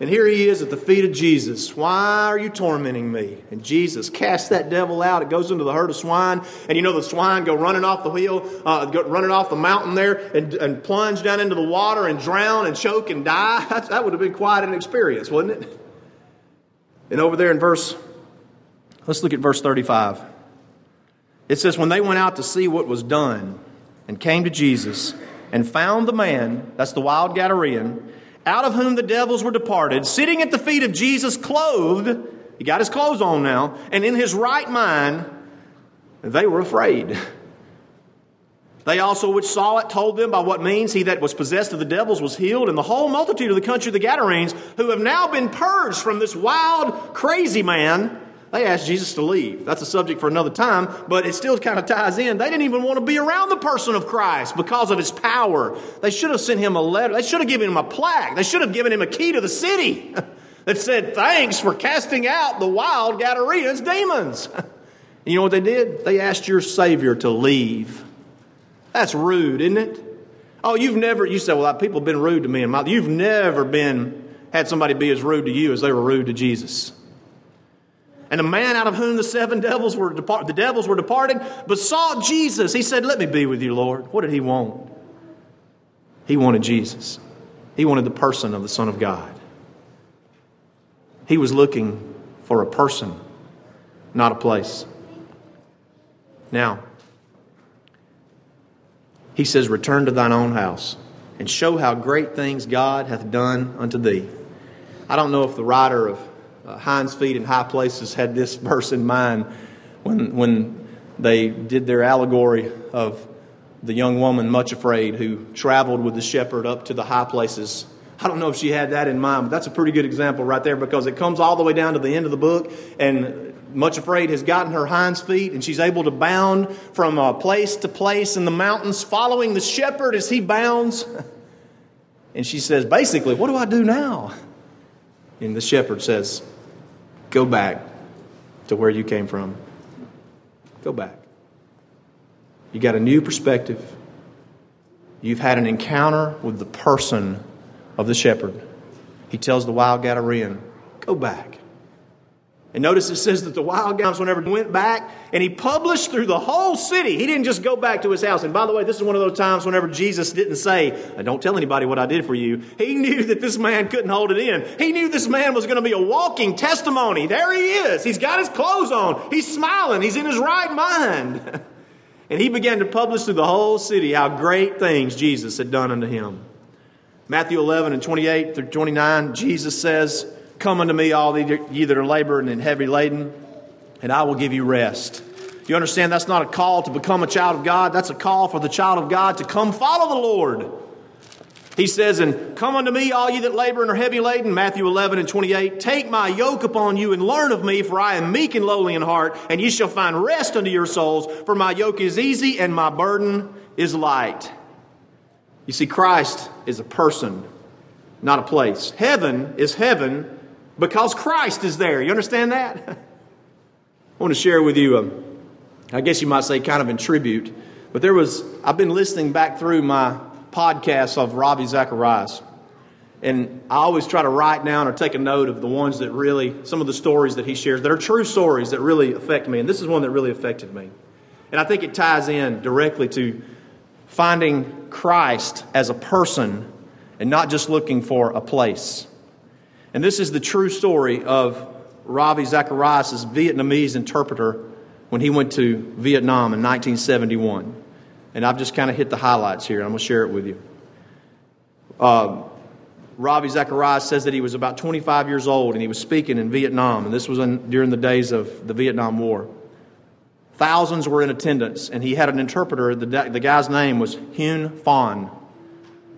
And here he is at the feet of Jesus. Why are you tormenting me? And Jesus casts that devil out. It goes into the herd of swine. And you know, the swine go running off the wheel, uh, running off the mountain there and, and plunge down into the water and drown and choke and die. (laughs) That, that would have been quite an experience, wouldn't it? And over there in verse, let's look at verse 35. It says, When they went out to see what was done and came to Jesus and found the man, that's the wild Gadarean, out of whom the devils were departed, sitting at the feet of Jesus, clothed, he got his clothes on now, and in his right mind, they were afraid. They also, which saw it, told them by what means he that was possessed of the devils was healed, and the whole multitude of the country of the Gadarenes, who have now been purged from this wild, crazy man, they asked Jesus to leave. That's a subject for another time, but it still kind of ties in. They didn't even want to be around the person of Christ because of his power. They should have sent him a letter. They should have given him a plaque. They should have given him a key to the city (laughs) that said, Thanks for casting out the wild Gadareans demons. (laughs) you know what they did? They asked your Savior to leave. That's rude, isn't it? Oh, you've never, you say, well, people have been rude to me and my, you've never been, had somebody be as rude to you as they were rude to Jesus. And a man out of whom the seven devils were depart- the devils were departed, besought Jesus. He said, Let me be with you, Lord. What did he want? He wanted Jesus. He wanted the person of the Son of God. He was looking for a person, not a place. Now, he says, Return to thine own house and show how great things God hath done unto thee. I don't know if the writer of uh, Hinds Feet in High Places had this verse in mind when, when they did their allegory of the young woman, much afraid, who traveled with the shepherd up to the high places. I don't know if she had that in mind, but that's a pretty good example right there because it comes all the way down to the end of the book, and much afraid has gotten her hinds feet, and she's able to bound from uh, place to place in the mountains, following the shepherd as he bounds. (laughs) And she says, basically, what do I do now? And the shepherd says, Go back to where you came from. Go back. You got a new perspective. You've had an encounter with the person of the shepherd. He tells the wild Gadarean, Go back. And notice it says that the wild guys, whenever went back and he published through the whole city, he didn't just go back to his house. And by the way, this is one of those times whenever Jesus didn't say, Don't tell anybody what I did for you. He knew that this man couldn't hold it in. He knew this man was going to be a walking testimony. There he is. He's got his clothes on, he's smiling, he's in his right mind. (laughs) and he began to publish through the whole city how great things Jesus had done unto him. Matthew 11 and 28 through 29, Jesus says, Come unto me, all ye that are laboring and heavy laden, and I will give you rest. You understand that's not a call to become a child of God, that's a call for the child of God to come follow the Lord. He says, And come unto me, all ye that labor and are heavy laden, Matthew 11 and 28. Take my yoke upon you and learn of me, for I am meek and lowly in heart, and ye shall find rest unto your souls, for my yoke is easy and my burden is light. You see, Christ is a person, not a place. Heaven is heaven because Christ is there. You understand that? (laughs) I want to share with you, um, I guess you might say, kind of in tribute, but there was, I've been listening back through my podcasts of Ravi Zacharias. And I always try to write down or take a note of the ones that really, some of the stories that he shares that are true stories that really affect me. And this is one that really affected me. And I think it ties in directly to finding Christ as a person and not just looking for a place. And this is the true story of Ravi Zacharias' Vietnamese interpreter when he went to Vietnam in 1971. And I've just kind of hit the highlights here. I'm going to share it with you. Uh, Ravi Zacharias says that he was about 25 years old and he was speaking in Vietnam, and this was in, during the days of the Vietnam War. Thousands were in attendance, and he had an interpreter. The, the guy's name was Hien Pham.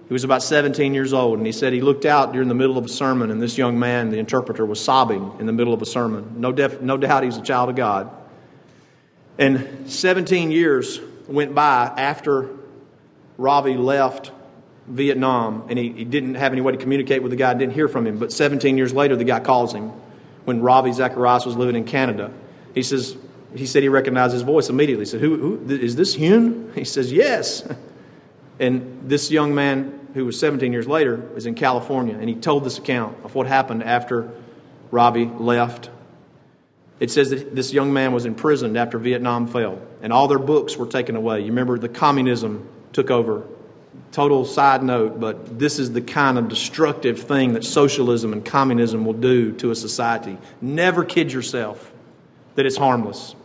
He was about 17 years old, and he said he looked out during the middle of a sermon, and this young man, the interpreter, was sobbing in the middle of a sermon. No, def, no doubt he was a child of God. And 17 years went by after Ravi left Vietnam, and he, he didn't have any way to communicate with the guy, didn't hear from him. But 17 years later, the guy calls him when Ravi Zacharias was living in Canada. He says, he said he recognized his voice immediately. He said, who, who is this Hien? (laughs) He says, Yes. And this young man, who was 17 years later, is in California, and he told this account of what happened after Ravi left. It says that this young man was imprisoned after Vietnam fell, and all their books were taken away. You remember the communism took over. Total side note, but this is the kind of destructive thing that socialism and communism will do to a society. Never kid yourself that it's harmless.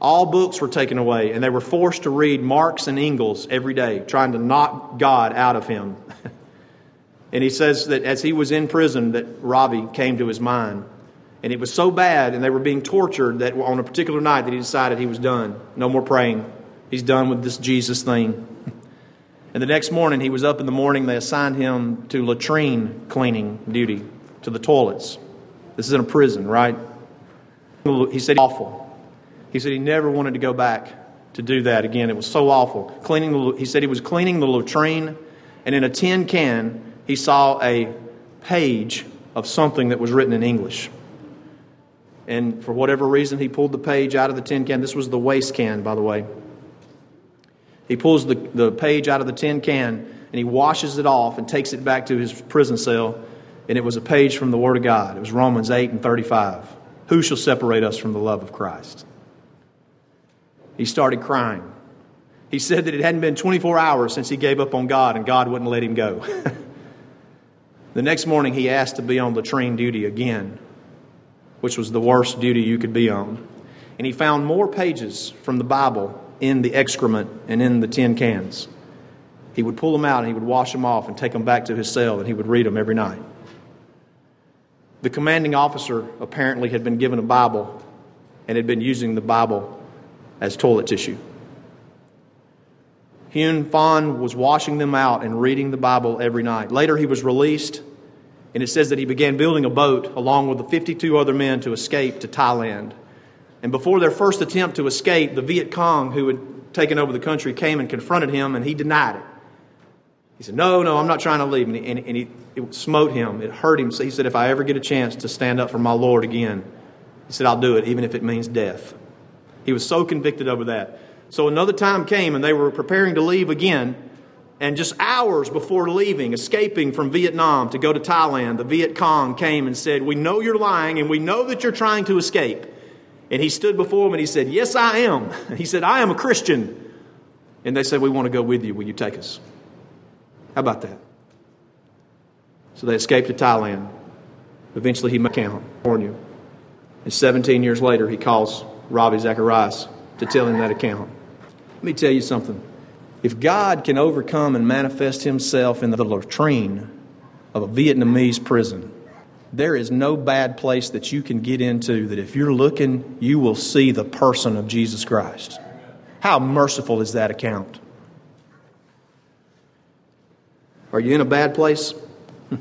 All books were taken away, and they were forced to read Marx and Engels every day, trying to knock God out of him. (laughs) and he says that as he was in prison, that Ravi came to his mind. And it was so bad, and they were being tortured, that on a particular night that he decided he was done. No more praying. He's done with this Jesus thing. (laughs) and the next morning, he was up in the morning. They assigned him to latrine cleaning duty, to the toilets. This is in a prison, right? He said, awful. He said he never wanted to go back to do that again. It was so awful. Cleaning the, he said he was cleaning the latrine, and in a tin can, he saw a page of something that was written in English. And for whatever reason, he pulled the page out of the tin can. This was the waste can, by the way. He pulls the, the page out of the tin can and he washes it off and takes it back to his prison cell. And it was a page from the Word of God. It was Romans 8 and 35. Who shall separate us from the love of Christ? He started crying. He said that it hadn't been 24 hours since he gave up on God and God wouldn't let him go. (laughs) the next morning, he asked to be on latrine duty again, which was the worst duty you could be on. And he found more pages from the Bible in the excrement and in the tin cans. He would pull them out and he would wash them off and take them back to his cell and he would read them every night. The commanding officer apparently had been given a Bible and had been using the Bible as toilet tissue. Hien Pham was washing them out and reading the Bible every night. Later, he was released, and it says that he began building a boat along with the 52 other men to escape to Thailand. And before their first attempt to escape, the Viet Cong, who had taken over the country, came and confronted him, and he denied it. He said, No, no, I'm not trying to leave. And, he, and, and he, it smote him, it hurt him. So he said, If I ever get a chance to stand up for my Lord again, he said, I'll do it, even if it means death. He was so convicted over that. So another time came and they were preparing to leave again. And just hours before leaving, escaping from Vietnam to go to Thailand, the Viet Cong came and said, We know you're lying and we know that you're trying to escape. And he stood before them and he said, Yes, I am. (laughs) He said, I am a Christian. And they said, We want to go with you. Will you take us? How about that? So they escaped to Thailand. Eventually, he met California. And 17 years later, he calls Ravi Zacharias to tell him that account. Let me tell you something. If God can overcome and manifest himself in the latrine of a Vietnamese prison, there is no bad place that you can get into that if you're looking, you will see the person of Jesus Christ. How merciful is that account? Are you in a bad place? (laughs)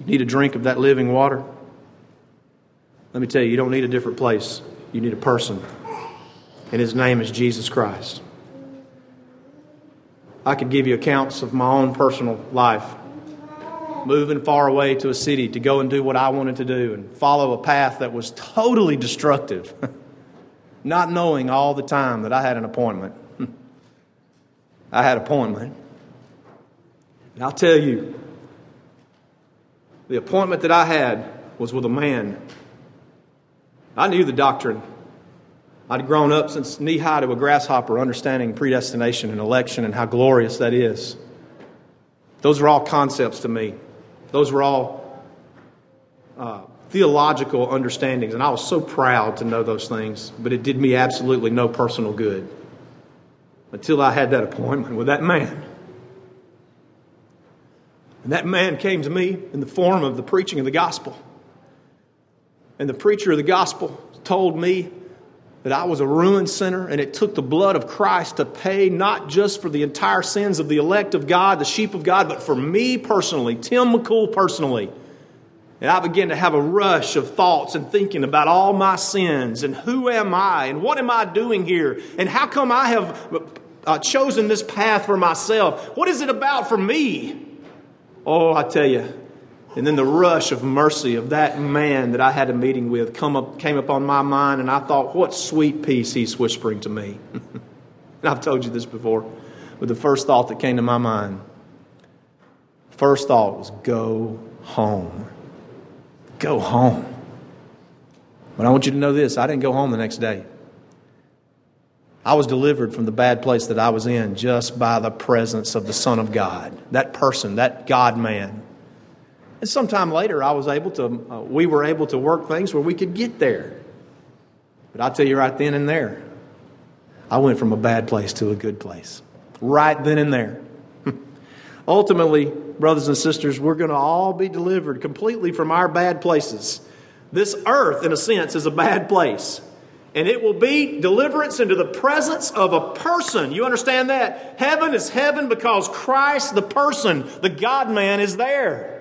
You need a drink of that living water? Let me tell you, you don't need a different place. You need a person. And his name is Jesus Christ. I could give you accounts of my own personal life. Moving far away to a city to go and do what I wanted to do and follow a path that was totally destructive. (laughs) Not knowing all the time that I had an appointment. (laughs) I had an appointment. And I'll tell you, the appointment that I had was with a man I knew the doctrine. I'd grown up since knee high to a grasshopper, understanding predestination and election and how glorious that is. Those were all concepts to me. Those were all uh, theological understandings, and I was so proud to know those things, but it did me absolutely no personal good until I had that appointment with that man. And that man came to me in the form of the preaching of the gospel. And the preacher of the gospel told me that I was a ruined sinner, and it took the blood of Christ to pay not just for the entire sins of the elect of God, the sheep of God, but for me personally, Tim McCool personally. And I began to have a rush of thoughts and thinking about all my sins and who am I and what am I doing here and how come I have uh, chosen this path for myself? What is it about for me? Oh, I tell you, and then the rush of mercy of that man that I had a meeting with come up, came upon my mind, and I thought, what sweet peace he's whispering to me. (laughs) and I've told you this before, but the first thought that came to my mind, first thought was, go home. Go home. But I want you to know this I didn't go home the next day. I was delivered from the bad place that I was in just by the presence of the Son of God, that person, that God man. And sometime later, I was able to, uh, we were able to work things where we could get there. But I'll tell you right then and there, I went from a bad place to a good place. Right then and there. (laughs) Ultimately, brothers and sisters, we're going to all be delivered completely from our bad places. This earth, in a sense, is a bad place. And it will be deliverance into the presence of a person. You understand that? Heaven is heaven because Christ, the person, the God man, is there.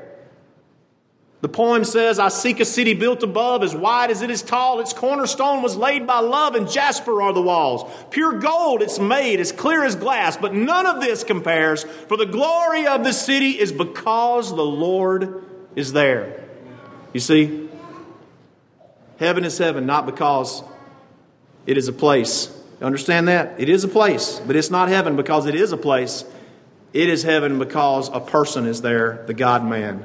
The poem says, I seek a city built above, as wide as it is tall. Its cornerstone was laid by love, and jasper are the walls. Pure gold it's made, as clear as glass. But none of this compares, for the glory of the city is because the Lord is there. You see, heaven is heaven, not because it is a place. You understand that? It is a place, but it's not heaven because it is a place. It is heaven because a person is there, the God man.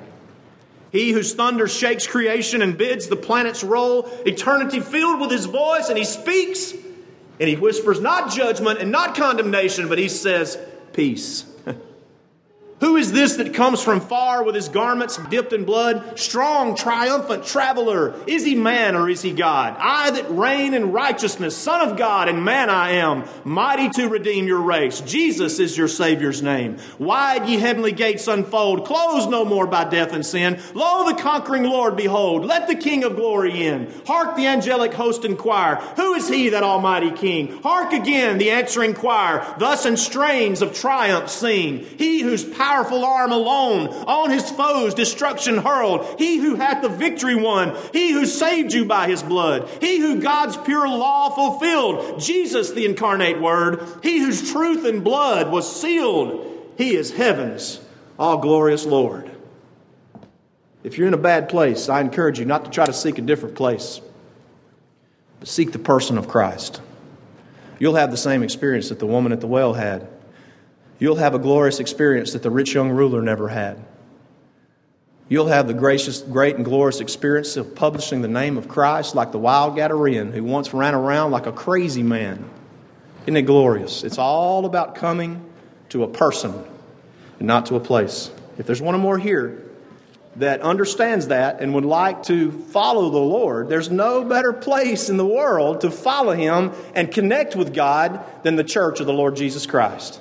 He whose thunder shakes creation and bids the planets roll, eternity filled with his voice, and he speaks and he whispers not judgment and not condemnation, but he says, Peace. Who is this that comes from far with his garments dipped in blood? Strong, triumphant traveler. Is he man or is he God? I that reign in righteousness, Son of God, and man I am, mighty to redeem your race. Jesus is your Savior's name. Wide ye heavenly gates unfold, closed no more by death and sin. Lo, the conquering Lord, behold, let the King of glory in. Hark the angelic host inquire, Who is he, that almighty King? Hark again the answering choir, thus in strains of triumph sing. He whose power powerful arm alone on his foes destruction hurled. He who hath the victory won. He who saved you by his blood. He who God's pure law fulfilled. Jesus, the incarnate word. He whose truth and blood was sealed. He is heaven's all glorious Lord. If you're in a bad place, I encourage you not to try to seek a different place, but seek the person of Christ. You'll have the same experience that the woman at the well had you'll have a glorious experience that the rich young ruler never had. You'll have the gracious, great and glorious experience of publishing the name of Christ like the wild Gadarean who once ran around like a crazy man. Isn't it glorious? It's all about coming to a person and not to a place. If there's one or more here that understands that and would like to follow the Lord, there's no better place in the world to follow Him and connect with God than the church of the Lord Jesus Christ.